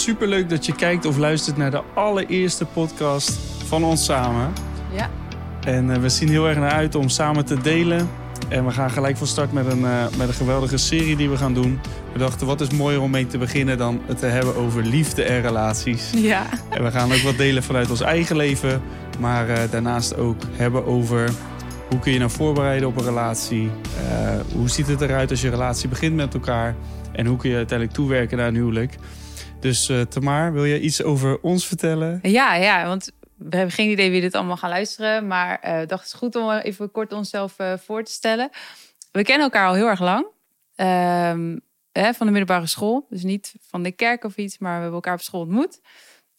superleuk dat je kijkt of luistert naar de allereerste podcast van ons samen. Ja. En eh, we zien heel erg naar uit om samen te delen. En we gaan gelijk van start met een, eh, met een geweldige serie die we gaan doen. We dachten, wat is mooier om mee te beginnen dan het te hebben over liefde en relaties. Ja. En we gaan ook wat delen vanuit ons eigen leven. Maar eh, daarnaast ook hebben over hoe kun je nou voorbereiden op een relatie. Hoe ziet het eruit als je relatie begint met elkaar. En hoe kun je uiteindelijk toewerken naar een huwelijk. Dus eh Tamar, wil je iets over ons vertellen? Ja, ja, want we hebben geen idee wie dit allemaal gaan luisteren. Maar eh, ik dacht het is goed om even kort onszelf eh, voor te stellen. We kennen elkaar al heel erg lang. Ehm, hè, van de middelbare school. Dus niet van de kerk of iets, maar we hebben elkaar op school ontmoet.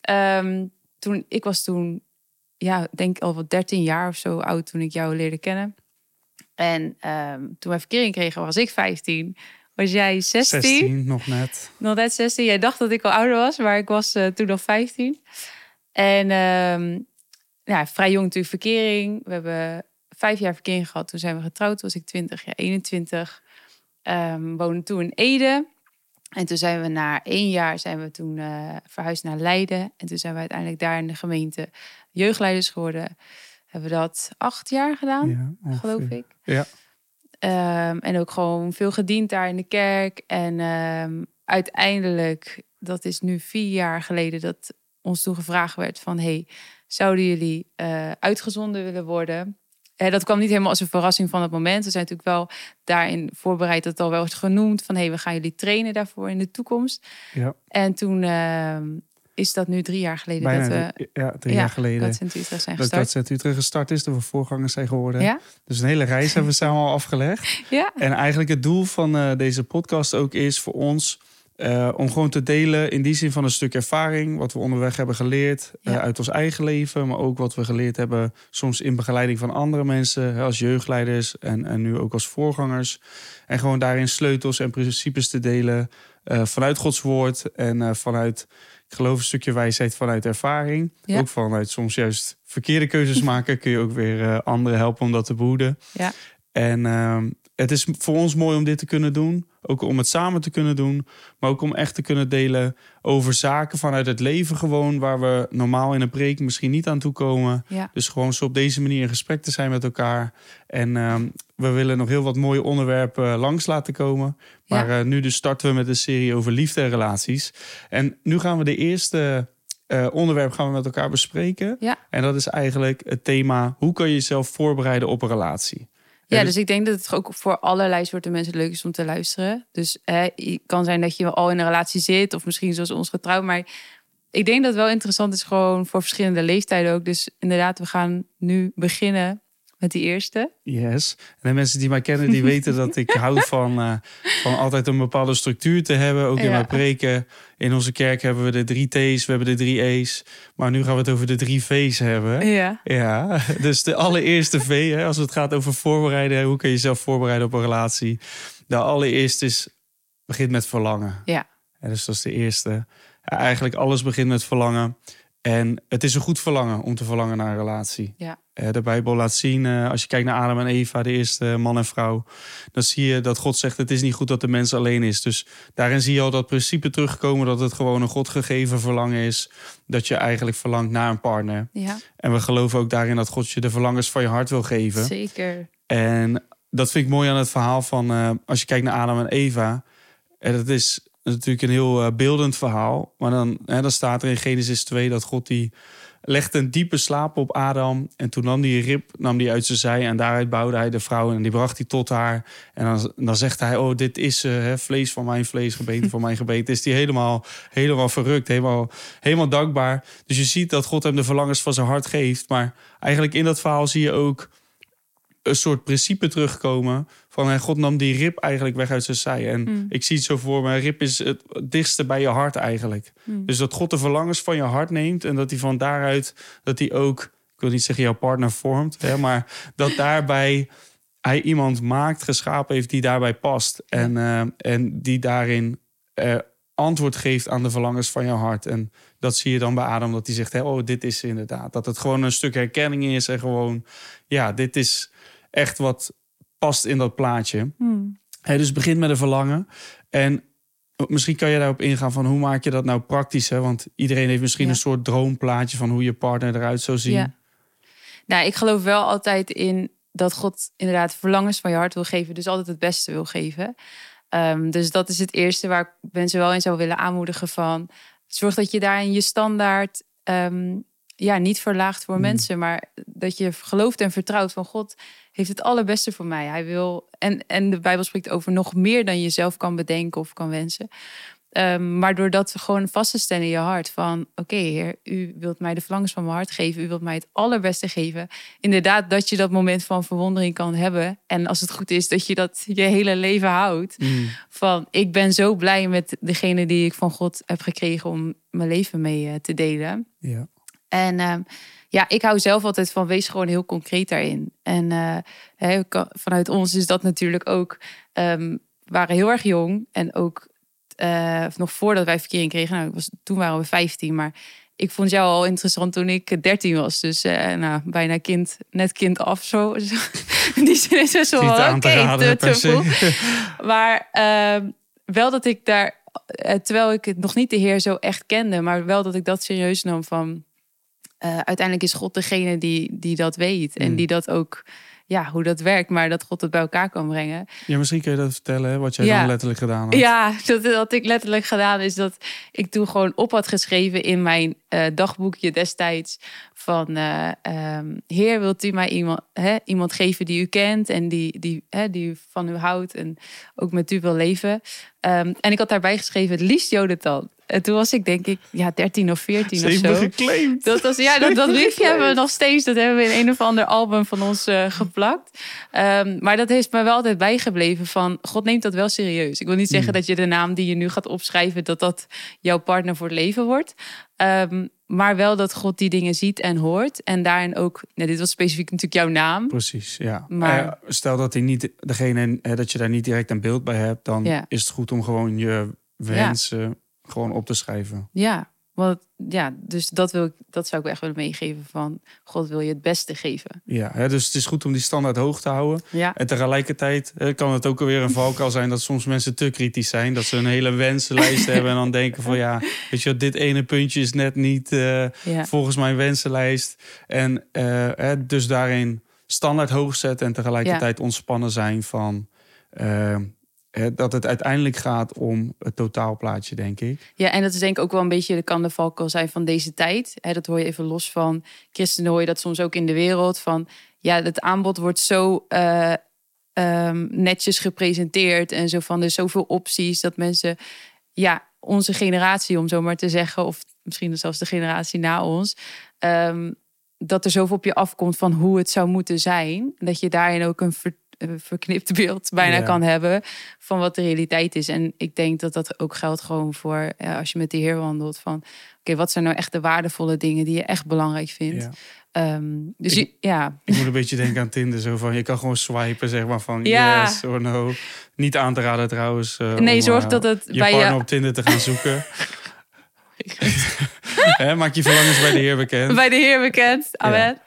Ehm, toen, ik was toen, ja, denk al wat 13 jaar of zo oud toen ik jou leerde kennen. En ehm, toen wij verkering kregen, was ik 15. Was jij 16? 16 nog net. Nog net 16. Jij dacht dat ik al ouder was, maar ik was eh, toen nog 15. En ehm, ja, vrij jong natuurlijk verkering. We hebben vijf jaar verkering gehad. Toen zijn we getrouwd. Toen was ik 20, ja, 21. Ehm woonden toen in Ede. En toen zijn we na één jaar zijn we toen eh, verhuisd naar Leiden. En toen zijn we uiteindelijk daar in de gemeente jeugdleiders geworden. Hebben we dat acht jaar gedaan, Ja, geloof ik. Ja. Ehm, en ook gewoon veel gediend daar in de kerk. En ehm, uiteindelijk, dat is nu vier jaar geleden, dat ons toen gevraagd werd van... hey, zouden jullie eh, uitgezonden willen worden? Eh, dat kwam niet helemaal als een verrassing van het moment. We zijn natuurlijk wel daarin voorbereid dat het al wel wordt genoemd... van hey, we gaan jullie trainen daarvoor in de toekomst. Ja, En toen ehm, is dat nu drie jaar geleden bijna dat we... ja, drie ja, jaar geleden. Dat Sint Utrecht zijn Dat gestart. KZ Utrecht gestart is, dat we voorgangers zijn geworden. Ja? Dus een hele reis hebben we samen al afgelegd. Ja. En eigenlijk het doel van eh, deze podcast ook is voor ons eh, om gewoon te delen in die zin van een stuk ervaring, wat we onderweg hebben geleerd eh, uit ons eigen leven, maar ook wat we geleerd hebben soms in begeleiding van andere mensen, hè, als jeugdleiders en, en nu ook als voorgangers. En gewoon daarin sleutels en principes te delen eh, vanuit Gods woord en vanuit, ik geloof een stukje wijsheid vanuit ervaring. Ja. Ook vanuit soms juist verkeerde keuzes maken, kun je ook weer anderen helpen om dat te behoeden. Ja. En ehm, het is voor ons mooi om dit te kunnen doen. Ook om het samen te kunnen doen. Maar ook om echt te kunnen delen over zaken vanuit het leven gewoon. Waar we normaal in een preek misschien niet aan toe komen. Ja. Dus gewoon zo op deze manier in gesprek te zijn met elkaar. En ehm, we willen nog heel wat mooie onderwerpen langs laten komen. Maar Ja. eh, nu dus starten we met een serie over liefde en relaties. En nu gaan we de eerste eh, onderwerp gaan we met elkaar bespreken. Ja. En dat is eigenlijk het thema... hoe kan je jezelf voorbereiden op een relatie? Ja, dus ik denk dat het ook voor allerlei soorten mensen leuk is om te luisteren. Dus hè, het kan zijn dat je al in een relatie zit, of misschien zoals ons getrouwd. Maar ik denk dat het wel interessant is, gewoon voor verschillende leeftijden ook. Dus inderdaad, we gaan nu beginnen met die eerste. Yes. En de mensen die mij kennen, die weten dat ik hou van, eh, van altijd een bepaalde structuur te hebben. Ook in Ja. mijn preken. In onze kerk hebben we de drie T's, we hebben de drie E's. Maar nu gaan we het over de drie V's hebben. Ja. Ja, dus de allereerste V, hè, als het gaat over voorbereiden. Hoe kun je jezelf voorbereiden op een relatie? De allereerste is, begint met verlangen. Ja. Ja, dus dat is de eerste. Eigenlijk alles begint met verlangen. En het is een goed verlangen om te verlangen naar een relatie. Ja. Eh, De Bijbel laat zien, eh, als je kijkt naar Adam en Eva, de eerste man en vrouw, dan zie je dat God zegt: Het is niet goed dat de mens alleen is. Dus daarin zie je al dat principe terugkomen dat het gewoon een God gegeven verlangen is. Dat je eigenlijk verlangt naar een partner. Ja, En we geloven ook daarin dat God je de verlangens van je hart wil geven. zeker. En dat vind ik mooi aan het verhaal van eh, als je kijkt naar Adam en Eva. En dat is natuurlijk een heel eh, beeldend verhaal. Maar dan, hè, dan staat er in Genesis 2 dat God die legde een diepe slaap op Adam. En toen nam die rib nam die uit zijn zij. En daaruit bouwde hij de vrouw. En die bracht hij tot haar. En dan, dan zegt hij: Oh, dit is eh, hè, vlees van mijn vlees, gebeten van mijn gebeten. Is die helemaal, helemaal verrukt, helemaal, helemaal dankbaar. Dus je ziet dat God hem de verlangens van zijn hart geeft. Maar eigenlijk in dat verhaal zie je ook een soort principe terugkomen. Van hè, God nam die rib eigenlijk weg uit zijn zij. En Mm. ik zie het zo voor me. Rib is het dichtste bij je hart eigenlijk. Mm. Dus dat God de verlangens van je hart neemt. En dat hij van daaruit, dat hij ook, ik wil niet zeggen jouw partner vormt. Hè, maar dat daarbij hij iemand maakt, geschapen heeft die daarbij past. En, eh, en die daarin eh, antwoord geeft aan de verlangens van je hart. En dat zie je dan bij Adam, dat hij zegt: hè, Oh, dit is inderdaad. Dat het gewoon een stuk herkenning is. En gewoon, ja, dit is echt wat past in dat plaatje. Hmm. Dus begint met een verlangen. En misschien kan je daarop ingaan van hoe maak je dat nou praktisch? Hè? Want iedereen heeft misschien Ja. een soort droomplaatje van hoe je partner eruit zou zien. Ja. Nou, ik geloof wel altijd in dat God inderdaad verlangens van je hart wil geven. Dus altijd het beste wil geven. Ehm, dus dat is het eerste waar ik mensen wel in zou willen aanmoedigen van... Zorg dat je daarin je standaard ehm, ja, niet verlaagt voor Mm. mensen. Maar dat je gelooft en vertrouwt van God heeft het allerbeste voor mij. Hij wil, en, en de Bijbel spreekt over nog meer dan je zelf kan bedenken of kan wensen. Ehm, maar door dat gewoon vast te stellen in je hart van... oké heer, u wilt mij de verlangens van mijn hart geven. U wilt mij het allerbeste geven. Inderdaad, dat je dat moment van verwondering kan hebben. En als het goed is, dat je dat je hele leven houdt. Mm. Van, ik ben zo blij met degene die ik van God heb gekregen... om mijn leven mee eh, te delen. Ja. En ehm, ja, ik hou zelf altijd van wees gewoon heel concreet daarin. En eh, vanuit ons is dat natuurlijk ook. ehm, we waren heel erg jong en ook eh, nog voordat wij verkering kregen. Nou, was, toen waren we 15, maar ik vond jou al interessant toen ik 13 was. Dus eh, nou, bijna kind, net kind af zo. Die zin is aan te oké, te- te. Maar ehm, wel dat ik daar, eh, terwijl ik het nog niet de Heer zo echt kende, maar wel dat ik dat serieus nam van. Eh, uiteindelijk is God degene die, die dat weet en Mm. die dat ook, ja, hoe dat werkt, maar dat God het bij elkaar kan brengen. ja, misschien kun je dat vertellen, hè, wat jij Ja. dan letterlijk gedaan had. Ja, dat wat ik letterlijk gedaan is dat ik toen gewoon op had geschreven in mijn eh, dagboekje destijds van eh, ehm, Heer, wilt u mij iemand, hè, iemand geven die u kent en die, die, hè, die u van u houdt en ook met u wil leven. Ehm, en ik had daarbij geschreven het liefst Jonathan. En toen was ik denk ik ja 13 of 14 Ze of zo. geclaimd. Dat, was, ja, dat, dat briefje hebben we nog steeds. Dat hebben we in een of ander album van ons eh, geplakt. Ehm, maar dat heeft me wel altijd bijgebleven van... God neemt dat wel serieus. Ik wil niet zeggen Mm. dat je de naam die je nu gaat opschrijven... dat dat jouw partner voor het leven wordt. Ehm, maar wel dat God die dingen ziet en hoort. En daarin ook... Nou, dit was specifiek natuurlijk jouw naam. Precies, ja. Maar- Eh, stel dat, hij niet, degene, hè, dat je daar niet direct een beeld bij hebt, dan Ja. is het goed om gewoon je wensen gewoon op te schrijven. Ja, want, ja dus dat, wil ik, dat zou ik echt willen meegeven van... God wil je het beste geven. Ja, hè, dus het is goed om die standaard hoog te houden. Ja, En tegelijkertijd hè, kan het ook alweer een valkuil zijn dat soms mensen te kritisch zijn. Dat ze een hele wensenlijst hebben en dan denken van ja, weet je, dit ene puntje is net niet eh, ja. volgens mijn wensenlijst. En hè, dus daarin standaard hoog zetten en tegelijkertijd ontspannen zijn van eh, dat het uiteindelijk gaat om het totaalplaatje, denk ik. Ja, en dat is denk ik ook wel een beetje de kan zijn van deze tijd. Dat hoor je even los van christenen, hoor je dat soms ook in de wereld. Van ja, het aanbod wordt zo eh, ehm, netjes gepresenteerd en zo van er zoveel opties dat mensen, ja, onze generatie om zo maar te zeggen, of misschien zelfs de generatie na ons, ehm, dat er zoveel op je afkomt van hoe het zou moeten zijn. Dat je daarin ook een ver, verknipt beeld bijna Ja. kan hebben van wat de realiteit is. En ik denk dat dat ook geldt gewoon voor ja, als je met de Heer wandelt. Van oké, wat zijn nou echt de waardevolle dingen die je echt belangrijk vindt? Ja. Ehm, dus Ik- je- ja, Ik moet een beetje denken aan Tinder. Zo van, je kan gewoon swipen, zeg maar van Ja. yes or no. Niet aan te raden trouwens. eh, nee, om, zorg eh, dat het je bij partner je op Tinder te gaan zoeken. Maak je verlangens bij de Heer bekend. bij de Heer bekend. Amen.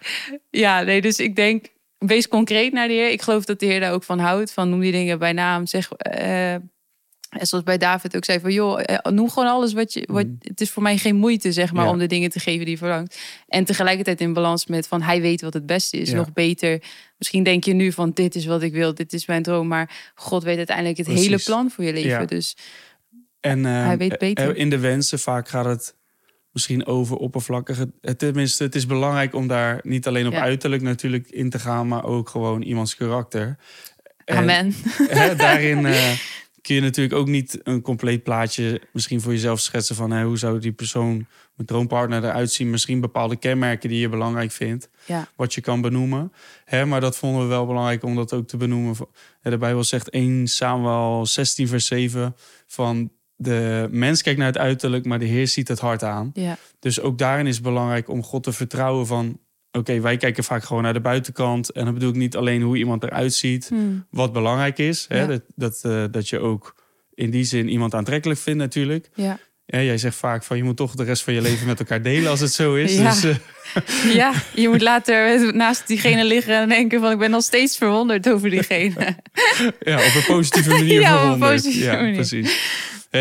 Ja. nee, dus ik denk, wees concreet naar de Heer. Ik geloof dat de Heer daar ook van houdt. Van noem die dingen bij naam. Zeg, eh, en zoals bij David ook zei van, joh, eh, noem gewoon alles wat je, wat, Mhm. het is voor mij geen moeite, zeg maar, Ja. om de dingen te geven die je verlangt. En tegelijkertijd in balans met van, hij weet wat het beste is. Ja. Nog beter. Misschien denk je nu van, dit is wat ik wil, dit is mijn droom. Maar God weet uiteindelijk het Precies. hele plan voor je leven. Ja. Dus En Hij weet beter. eh, in de wensen vaak gaat het misschien over oppervlakkige. Tenminste, het is belangrijk om daar niet alleen op Ja. uiterlijk natuurlijk in te gaan, maar ook gewoon iemands karakter. En, amen. hè, daarin eh, kun je natuurlijk ook niet een compleet plaatje misschien voor jezelf schetsen van hè, hoe zou die persoon, mijn droompartner eruit zien. Misschien bepaalde kenmerken die je belangrijk vindt, Ja. wat je kan benoemen. Hè, maar dat vonden we wel belangrijk om dat ook te benoemen. De Bijbel zegt 1 Samuel 16 vers 7 van de mens kijkt naar het uiterlijk, maar de Heer ziet het hart aan. Ja. Dus ook daarin is het belangrijk om God te vertrouwen van... oké, wij kijken vaak gewoon naar de buitenkant. En dan bedoel ik niet alleen hoe iemand eruit ziet, Hmm. wat belangrijk is. Hè? Ja. Dat, dat, eh, dat je ook in die zin iemand aantrekkelijk vindt natuurlijk. Ja. Ja, jij zegt vaak van je moet toch de rest van je leven met elkaar delen als het zo is. Ja. Dus, eh, Ja, je moet later naast diegene liggen en denken van ik ben nog steeds verwonderd over diegene. ja, op een positieve manier Ja, verwonderd. positieve ja, manier. precies.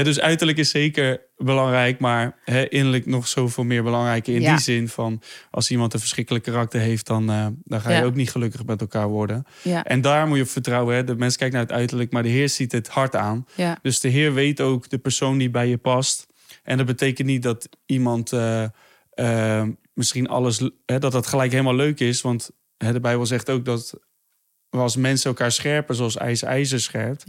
Dus uiterlijk is zeker belangrijk, maar innerlijk nog zoveel meer belangrijk. In Ja. die zin van als iemand een verschrikkelijk karakter heeft, dan, eh, dan ga je Ja. ook niet gelukkig met elkaar worden. Ja, En daar moet je op vertrouwen. De mens kijkt naar het uiterlijk, maar de Heer ziet het hart aan. Dus de Heer weet ook de persoon die bij je past. En dat betekent niet dat iemand eh, eh, misschien alles, dat dat gelijk helemaal leuk is. Want de Bijbel zegt ook dat we als mensen elkaar scherpen zoals ijzer ijzer scherpt.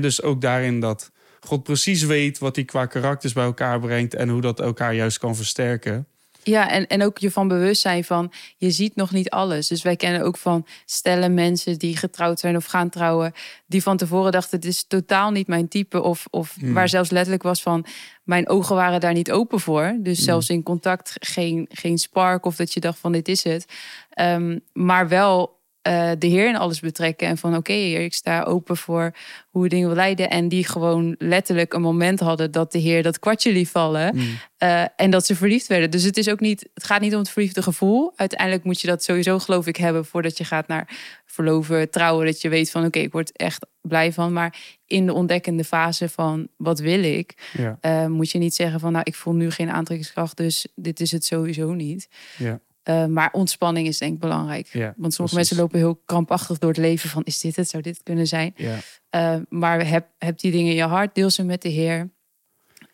dus ook daarin dat God precies weet wat hij qua karakters bij elkaar brengt en hoe dat elkaar juist kan versterken. Ja, en, en ook je van bewust zijn van je ziet nog niet alles. Dus wij kennen ook van stellen mensen die getrouwd zijn of gaan trouwen, die van tevoren dachten: het is totaal niet mijn type. Of, of Hmm. waar zelfs letterlijk was van mijn ogen waren daar niet open voor. Dus Hmm. zelfs in contact geen, geen spark of dat je dacht van dit is het. Ehm, maar wel eh, de Heer in alles betrekken. En van oké, Heer, ik sta open voor hoe we dingen wil leiden. En die gewoon letterlijk een moment hadden dat de Heer dat kwartje liet vallen. Mm. Eh, en dat ze verliefd werden. Dus het is ook niet, het gaat niet om het verliefde gevoel. Uiteindelijk moet je dat sowieso, geloof ik, hebben voordat je gaat naar verloven, trouwen. Dat je weet van oké, ik word echt blij van. Maar in de ontdekkende fase van wat wil ik, Ja, eh, moet je niet zeggen van nou, ik voel nu geen aantrekkingskracht, dus dit is het sowieso niet. ja, Eh, maar ontspanning is denk ik belangrijk. ja. Want sommige precies. mensen lopen heel krampachtig door het leven van is dit het, zou dit kunnen zijn. Ja, Eh, maar heb, heb die dingen in je hart, deel ze met de Heer.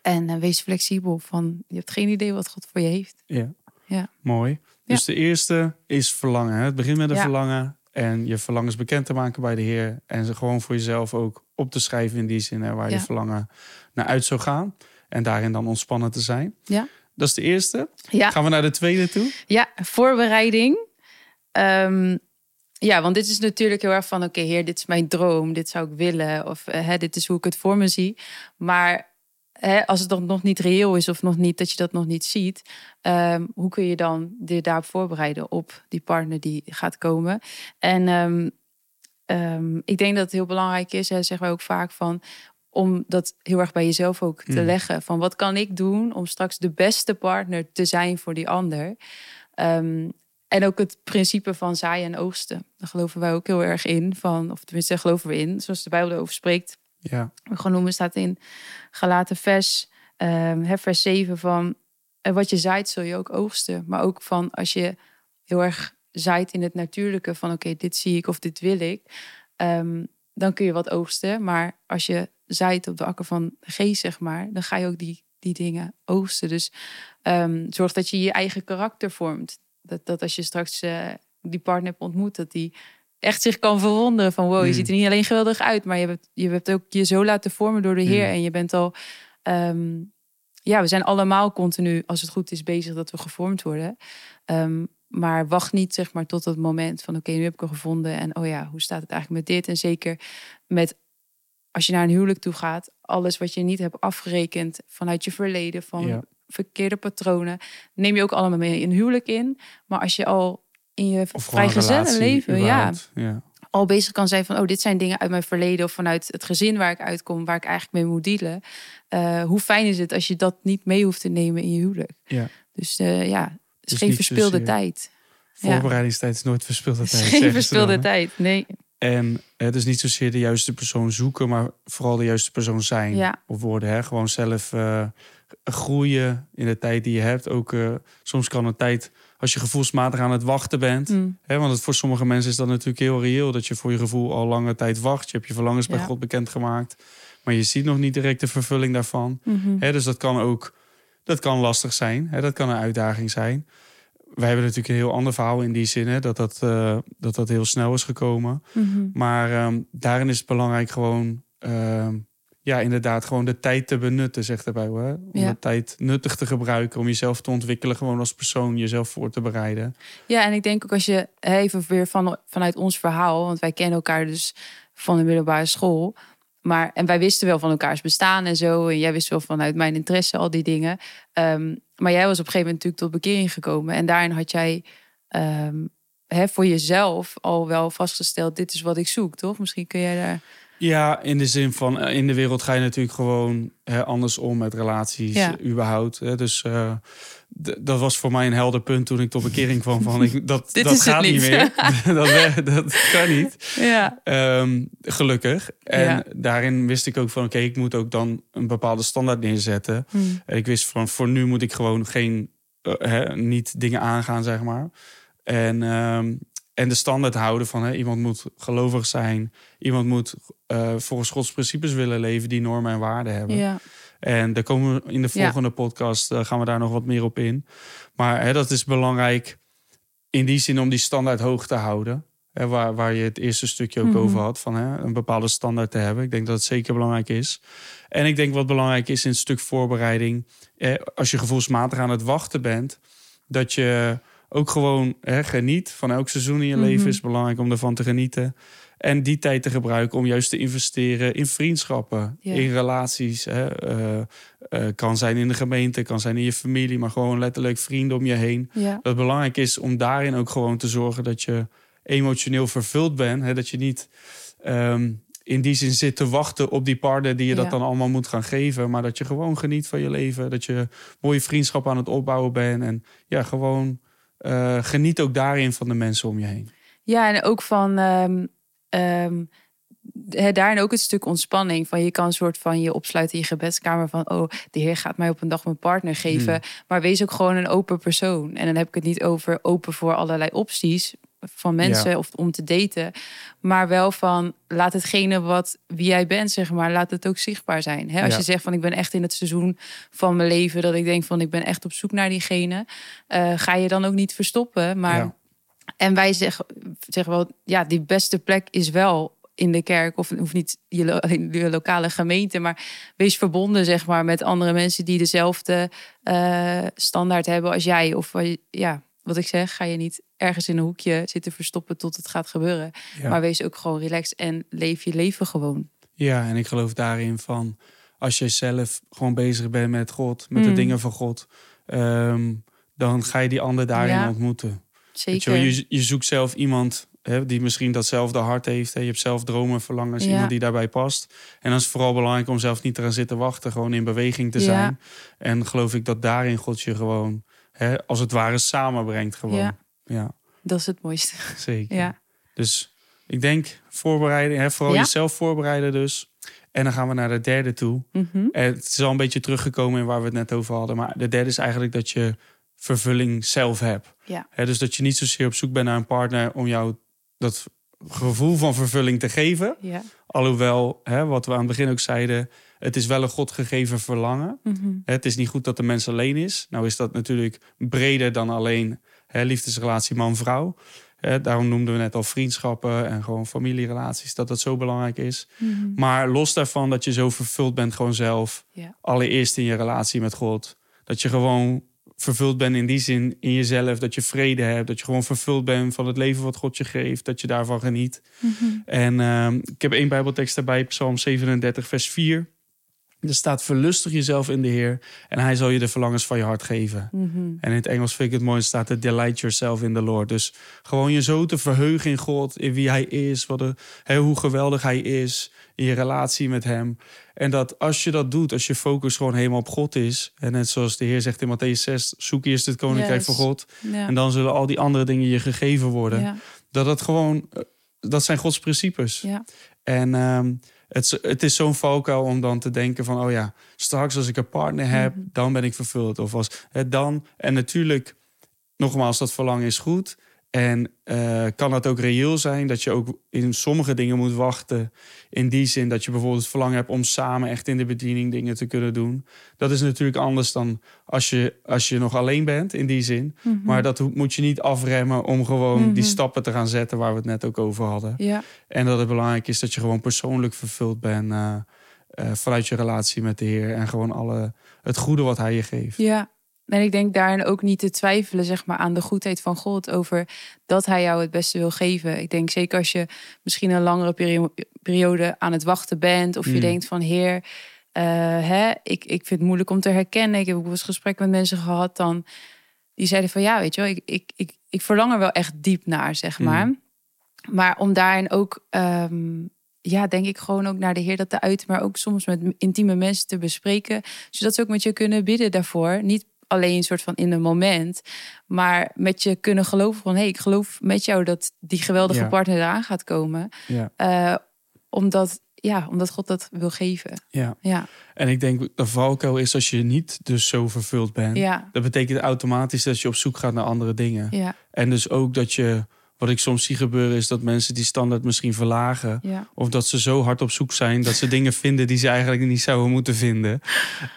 En eh, wees flexibel. Van, je hebt geen idee wat God voor je heeft. ja. Ja. Mooi. Dus de eerste is verlangen. Hè? Het begint met een verlangen. En je verlangens bekend te maken bij de Heer. En ze gewoon voor jezelf ook op te schrijven in die zin. Hè, waar je verlangen naar uit zou gaan. En daarin dan ontspannen te zijn. Ja. Dat is de eerste. Ja, Gaan we naar de tweede toe? ja voorbereiding. Ehm, ja, want dit is natuurlijk heel erg van... oké, heer, dit is mijn droom. Dit zou ik willen. Of eh, hè, dit is hoe ik het voor me zie. Maar hè, als het dan nog niet reëel is... of nog niet, dat je dat nog niet ziet... ehm, hoe kun je dan je daarop voorbereiden... op die partner die gaat komen? En ehm, ik denk dat het heel belangrijk is... Hè, zeggen wij ook vaak van... om dat heel erg bij jezelf ook te Mm. leggen. Van wat kan ik doen om straks de beste partner te zijn voor die ander? Ehm, en ook het principe van zaaien en oogsten. Daar geloven wij ook heel erg in. Van, of tenminste, daar geloven we in. Zoals de Bijbel erover spreekt. Ja. Genoemd staat in Galaten vers, ehm, hè, vers 7 van... En wat je zaait, zul je ook oogsten. Maar ook van als je heel erg zaait in het natuurlijke... van oké, dit zie ik of dit wil ik... ehm, dan kun je wat oogsten. Maar als je zaait op de akker van de geest, zeg maar... dan ga je ook die, die dingen oogsten. Dus ehm, zorg dat je je eigen karakter vormt. Dat, dat als je straks eh, die partner hebt ontmoet... dat die echt zich kan verwonderen van... wow, je Mm. ziet er niet alleen geweldig uit... maar je hebt, je hebt ook je zo laten vormen door de Heer... Mm. en je bent al... ehm, ja, we zijn allemaal continu, als het goed is, bezig dat we gevormd worden. Ehm, maar wacht niet zeg maar tot het moment van oké, nu heb ik hem gevonden en oh ja, hoe staat het eigenlijk met dit? En zeker met als je naar een huwelijk toe gaat, alles wat je niet hebt afgerekend vanuit je verleden, van Ja. verkeerde patronen, neem je ook allemaal mee in huwelijk in. Maar als je al in je een vrijgezellenleven, relatie ja, al bezig kan zijn van, oh, dit zijn dingen uit mijn verleden of vanuit het gezin waar ik uitkom, waar ik eigenlijk mee moet dealen. Eh, hoe fijn is het als je dat niet mee hoeft te nemen in je huwelijk? Ja. Dus eh, ja, het is Dus geen verspilde tijd. Voorbereidingstijd is nooit verspilde tijd. geen verspilde dan, tijd. Nee. En het is niet zozeer de juiste persoon zoeken, maar vooral de juiste persoon zijn Ja. of worden. Hè? Gewoon zelf eh, groeien in de tijd die je hebt. Ook eh, soms kan een tijd, als je gevoelsmatig aan het wachten bent. Mm. Hè, want het, voor sommige mensen is dat natuurlijk heel reëel. Dat je voor je gevoel al lange tijd wacht. Je hebt je verlangens bij. God bekendgemaakt. Maar je ziet nog niet direct de vervulling daarvan. Mhm. Hè, dus dat kan ook dat kan lastig zijn. Hè, dat kan een uitdaging zijn. Wij hebben natuurlijk een heel ander verhaal in die zin. Hè, dat, dat, eh, dat dat heel snel is gekomen. Mhm. Maar ehm, daarin is het belangrijk gewoon... ehm, ja, inderdaad, gewoon de tijd te benutten, zegt Bijbel. Hè? Om Ja. de tijd nuttig te gebruiken. Om jezelf te ontwikkelen, gewoon als persoon. Jezelf voor te bereiden. Ja, en ik denk ook als je even weer van, vanuit ons verhaal, want wij kennen elkaar dus van de middelbare school. Maar, en wij wisten wel van elkaars bestaan en zo. En jij wist wel vanuit mijn interesse al die dingen. Ehm, maar jij was op een gegeven moment natuurlijk tot bekering gekomen. En daarin had jij ehm, hè, voor jezelf al wel vastgesteld: dit is wat ik zoek, toch? Misschien kun jij daar Ja, in de zin van in de wereld ga je natuurlijk gewoon hè, anders om met relaties, Ja. überhaupt. Hè. Dus eh, dat was voor mij een helder punt toen ik tot bekering kwam van ik, dat, Dit dat gaat niet meer. dat, dat kan niet. Ja. Ehm, gelukkig. En Ja. daarin wist ik ook van oké, ik moet ook dan een bepaalde standaard neerzetten. Hmm. En ik wist van voor nu moet ik gewoon geen eh, hè, niet dingen aangaan, zeg maar. En, ehm, en de standaard houden van hè, iemand moet gelovig zijn, iemand moet eh, volgens Gods principes willen leven die normen en waarden hebben. Ja. En daar komen we in de Ja. volgende podcast eh, gaan we daar nog wat meer op in. Maar hè, dat is belangrijk in die zin om die standaard hoog te houden. Hè, waar, waar je het eerste stukje ook Mhm. over had, van hè, een bepaalde standaard te hebben. Ik denk dat het zeker belangrijk is. En ik denk wat belangrijk is in het stuk voorbereiding, eh, als je gevoelsmatig aan het wachten bent, dat je ook gewoon hè, geniet van elk seizoen in je Mhm. leven is belangrijk om ervan te genieten. En die tijd te gebruiken om juist te investeren in vriendschappen, in relaties. Hè. Eh, eh, kan zijn in de gemeente, kan zijn in je familie, maar gewoon letterlijk vrienden om je heen. Dat het belangrijk is om daarin ook gewoon te zorgen dat je emotioneel vervuld bent. Hè. Dat je niet ehm, in die zin zit te wachten op die partner die je dat Ja. dan allemaal moet gaan geven. Maar dat je gewoon geniet van je leven. Dat je mooie vriendschap aan het opbouwen bent. En ja, gewoon eh, geniet ook daarin van de mensen om je heen. Ja, en ook van ehm, ehm, daarin ook het stuk ontspanning. Van je kan een soort van je opsluiten in je gebedskamer van oh, de Heer gaat mij op een dag mijn partner geven. Hmm. Maar wees ook gewoon een open persoon. En dan heb ik het niet over open voor allerlei opties van mensen Ja. of om te daten. Maar wel van laat hetgene wat wie jij bent, zeg maar, laat het ook zichtbaar zijn. Als Ja. je zegt van ik ben echt in het seizoen van mijn leven dat ik denk van ik ben echt op zoek naar diegene, eh, ga je dan ook niet verstoppen. Maar Ja. en wij zeggen, zeggen wel, ja, die beste plek is wel in de kerk. Of het hoeft niet je, lo- je lokale gemeente. Maar wees verbonden, zeg maar, met andere mensen die dezelfde eh, standaard hebben als jij. Of ja, wat ik zeg, ga je niet ergens in een hoekje zitten verstoppen tot het gaat gebeuren. Ja. Maar wees ook gewoon relaxed en leef je leven gewoon. Ja, en ik geloof daarin van als je zelf gewoon bezig bent met God, met de Mm. dingen van God, ehm, dan ga je die ander daarin Ja. ontmoeten. Je, Zeker. je, je zoekt zelf iemand hè, die misschien datzelfde hart heeft. Hè. Je hebt zelf dromen, verlangens, Ja. iemand die daarbij past. En dan is het vooral belangrijk om zelf niet eraan zitten wachten, gewoon in beweging te zijn. En geloof ik dat daarin God je gewoon, hè, als het ware, samenbrengt gewoon. Ja. ja Dat is het mooiste. zeker. Ja. Dus ik denk voorbereiding, hè, vooral Ja. jezelf voorbereiden dus. En dan gaan we naar de derde toe. Mhm. En het is al een beetje teruggekomen in waar we het net over hadden. Maar de derde is eigenlijk dat je vervulling zelf hebt. Ja. Hè, dus dat je niet zozeer op zoek bent naar een partner om jou dat gevoel van vervulling te geven. Ja. Alhoewel, hè, wat we aan het begin ook zeiden, het is wel een God gegeven verlangen. Mhm. Het is niet goed dat de mens alleen is. Nou is dat natuurlijk breder dan alleen hè, liefdesrelatie man-vrouw. Daarom noemden we net al vriendschappen en gewoon familierelaties, dat dat zo belangrijk is. Mhm. Maar los daarvan dat je zo vervuld bent gewoon zelf. Allereerst in je relatie met God. Dat je gewoon vervuld bent in die zin in jezelf. Dat je vrede hebt. Dat je gewoon vervuld bent van het leven wat God je geeft. Dat je daarvan geniet. Mhm. En ehm, ik heb één bijbeltekst daarbij. Psalm 37 vers 4. Er staat verlustig jezelf in de Heer. En hij zal je de verlangens van je hart geven. Mhm. En in het Engels vind ik het mooi, staat er delight yourself in the Lord. Dus gewoon je zo te verheugen in God, in wie hij is, wat hè, hoe geweldig hij is, in je relatie met hem. En dat als je dat doet, als je focus gewoon helemaal op God is, en net zoals de Heer zegt in Matthäus 6, zoek eerst het koninkrijk Yes. van God. Ja. En dan zullen al die andere dingen je gegeven worden. Ja. Dat het gewoon, eh, dat zijn Gods principes. Ja. En ehm, het, is- het is zo'n valkuil om dan te denken van... oh ja, straks als ik een partner heb, Mhm. dan ben ik vervuld. Of als het dan... En natuurlijk, nogmaals, dat verlangen is goed. En eh, kan dat ook reëel zijn dat je ook in sommige dingen moet wachten. In die zin dat je bijvoorbeeld het verlangen hebt om samen echt in de bediening dingen te kunnen doen. Dat is natuurlijk anders dan als je, als je nog alleen bent, in die zin. Mhm. Maar dat moet je niet afremmen om gewoon die Mhm. stappen te gaan zetten waar we het net ook over hadden. Ja. En dat het belangrijk is dat je gewoon persoonlijk vervuld bent eh, eh, vanuit je relatie met de Heer. En gewoon alle, het goede wat Hij je geeft. Ja, en ik denk daarin ook niet te twijfelen zeg maar, aan de goedheid van God over dat Hij jou het beste wil geven. Ik denk zeker als je misschien een langere perio- periode aan het wachten bent, of je Mm. denkt van Heer, eh, hè, ik, ik vind het moeilijk om te herkennen. Ik heb ook wel eens gesprek met mensen gehad dan die zeiden van ja, weet je wel, ik, ik, ik, ik verlang er wel echt diep naar, zeg Mm. maar. Maar om daarin ook ehm, ja, denk ik gewoon ook naar de Heer dat te uiten, maar ook soms met intieme mensen te bespreken, zodat ze ook met je kunnen bidden daarvoor. Niet alleen een soort van in een moment, maar met je kunnen geloven van, hé, hey, ik geloof met jou dat die geweldige Ja. partner eraan gaat komen, Ja. Eh, omdat, ja, omdat God dat wil geven. Ja. Ja, En ik denk de valkuil is als je niet dus zo vervuld bent. ja, Dat betekent automatisch dat je op zoek gaat naar andere dingen. ja, En dus ook dat je, wat ik soms zie gebeuren, is dat mensen die standaard misschien verlagen. ja, Of dat ze zo hard op zoek zijn dat ze dingen vinden die ze eigenlijk niet zouden moeten vinden.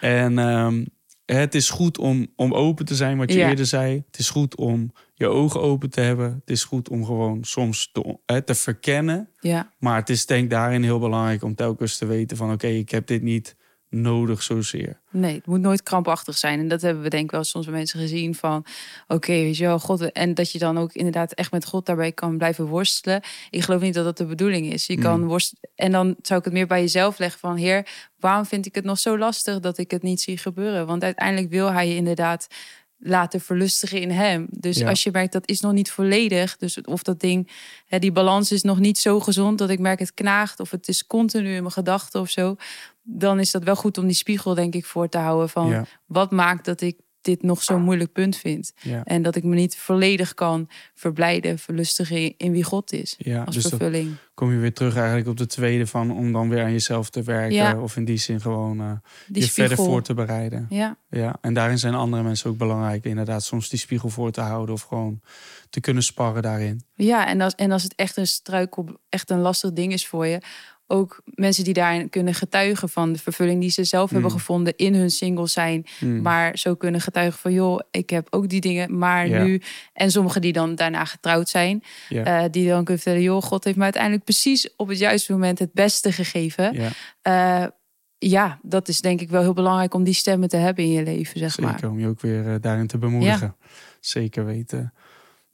En ehm, het is goed om, om open te zijn, wat je Ja. eerder zei. Het is goed om je ogen open te hebben. Het is goed om gewoon soms te, hè, te verkennen. ja, Maar het is denk ik daarin heel belangrijk om telkens te weten van... oké, ik heb dit niet nodig zozeer. Nee, het moet nooit krampachtig zijn. En dat hebben we denk ik wel soms bij mensen gezien van... oké, weet je wel, God... En dat je dan ook inderdaad echt met God daarbij kan blijven worstelen. Ik geloof niet dat dat de bedoeling is. Je kan worstelen... En dan zou ik het meer bij jezelf leggen van... Heer, waarom vind ik het nog zo lastig dat ik het niet zie gebeuren? Want uiteindelijk wil hij je inderdaad laten verlustigen in hem. Dus Ja. als je merkt dat is nog niet volledig, dus of dat ding, hè, die balans is nog niet zo gezond dat ik merk het knaagt of het is continu in mijn gedachten of zo, dan is dat wel goed om die spiegel denk ik voor te houden van Ja, wat maakt dat ik dit nog zo'n moeilijk punt vind ja, en dat ik me niet volledig kan verblijden, verlustigen in- wie God is ja. als Dus vervulling. kom je weer terug eigenlijk op de tweede van... om dan weer aan jezelf te werken. Ja. Of in die zin gewoon eh, Die je verder voor te bereiden. Ja, Ja, en daarin zijn andere mensen ook belangrijk. Inderdaad, soms die spiegel voor te houden of gewoon te kunnen sparren daarin. Ja, en als, en als het echt een struikel, echt een lastig ding is voor je. Ook mensen die daarin kunnen getuigen van de vervulling die ze zelf hebben Mm. gevonden in hun single zijn. Hmm. Maar zo kunnen getuigen van joh, ik heb ook die dingen, maar nu. En sommigen die dan daarna getrouwd zijn. Eh, die dan kunnen vertellen, joh, God heeft me uiteindelijk precies op het juiste moment het beste gegeven. ja, Eh, ja, dat is denk ik wel heel belangrijk om die stemmen te hebben in je leven, zeg maar. zeker. Om je ook weer eh, daarin te bemoedigen. Zeker weten.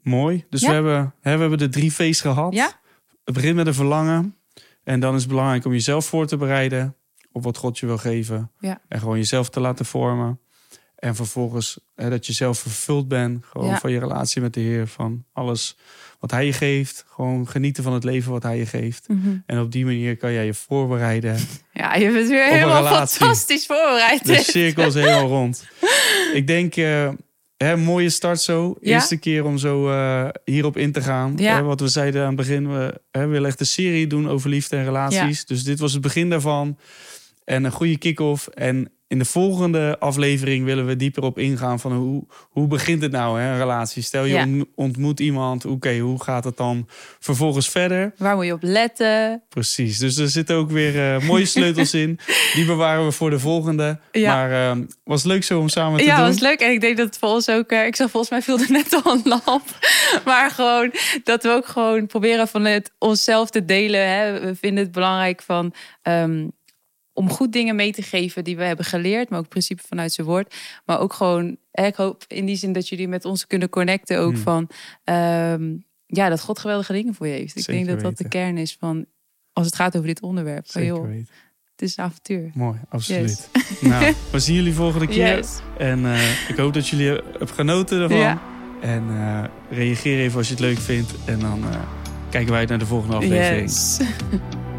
Mooi. Dus Ja. we, hebben, hè, we hebben de drie V's gehad. Ja. Het begint met een verlangen. En dan is het belangrijk om jezelf voor te bereiden op wat God je wil geven. Ja. En gewoon jezelf te laten vormen. En vervolgens hè, dat je zelf vervuld bent. Gewoon Ja. van je relatie met de Heer. Van alles wat Hij je geeft. Gewoon genieten van het leven wat Hij je geeft. Mhm. En op die manier kan jij je voorbereiden. Ja, je bent weer helemaal fantastisch voorbereid. De cirkel is helemaal rond. Ik denk, eh hè, mooie start zo. Ja. Eerste keer om zo eh, hierop in te gaan. Ja. Hè, wat we zeiden aan het begin, we hè, willen echt een serie doen over liefde en relaties. Dus dit was het begin daarvan. En een goede kick-off. En in de volgende aflevering willen we dieper op ingaan van hoe, hoe begint het nou, hè, een relatie? Stel je Ja. ont- ontmoet iemand, oké, hoe gaat het dan vervolgens verder? Waar moet je op letten? Precies, dus er zitten ook weer eh, mooie sleutels in. Die bewaren we voor de volgende. Ja. Maar eh, was leuk zo om samen te Ja, doen. was leuk. En ik denk dat het voor ons ook... eh, ik zag volgens mij viel er net al een lamp. Maar gewoon dat we ook gewoon proberen van het onszelf te delen. Hè. We vinden het belangrijk van... ehm, om goed dingen mee te geven die we hebben geleerd. Maar ook principe vanuit zijn woord. Maar ook gewoon... ik hoop in die zin dat jullie met ons kunnen connecten. Ook Hmm. van... ehm, ja, dat God geweldige dingen voor je heeft. Ik Zeker denk dat dat de kern is van... Als het gaat over dit onderwerp. Van, Zeker joh, het is een avontuur. Mooi, absoluut. Nou, we zien jullie volgende keer. Yes. En eh, ik hoop dat jullie hebben genoten ervan. Ja. En eh, reageer even als je het leuk vindt. En dan eh, kijken wij naar de volgende aflevering. Yes.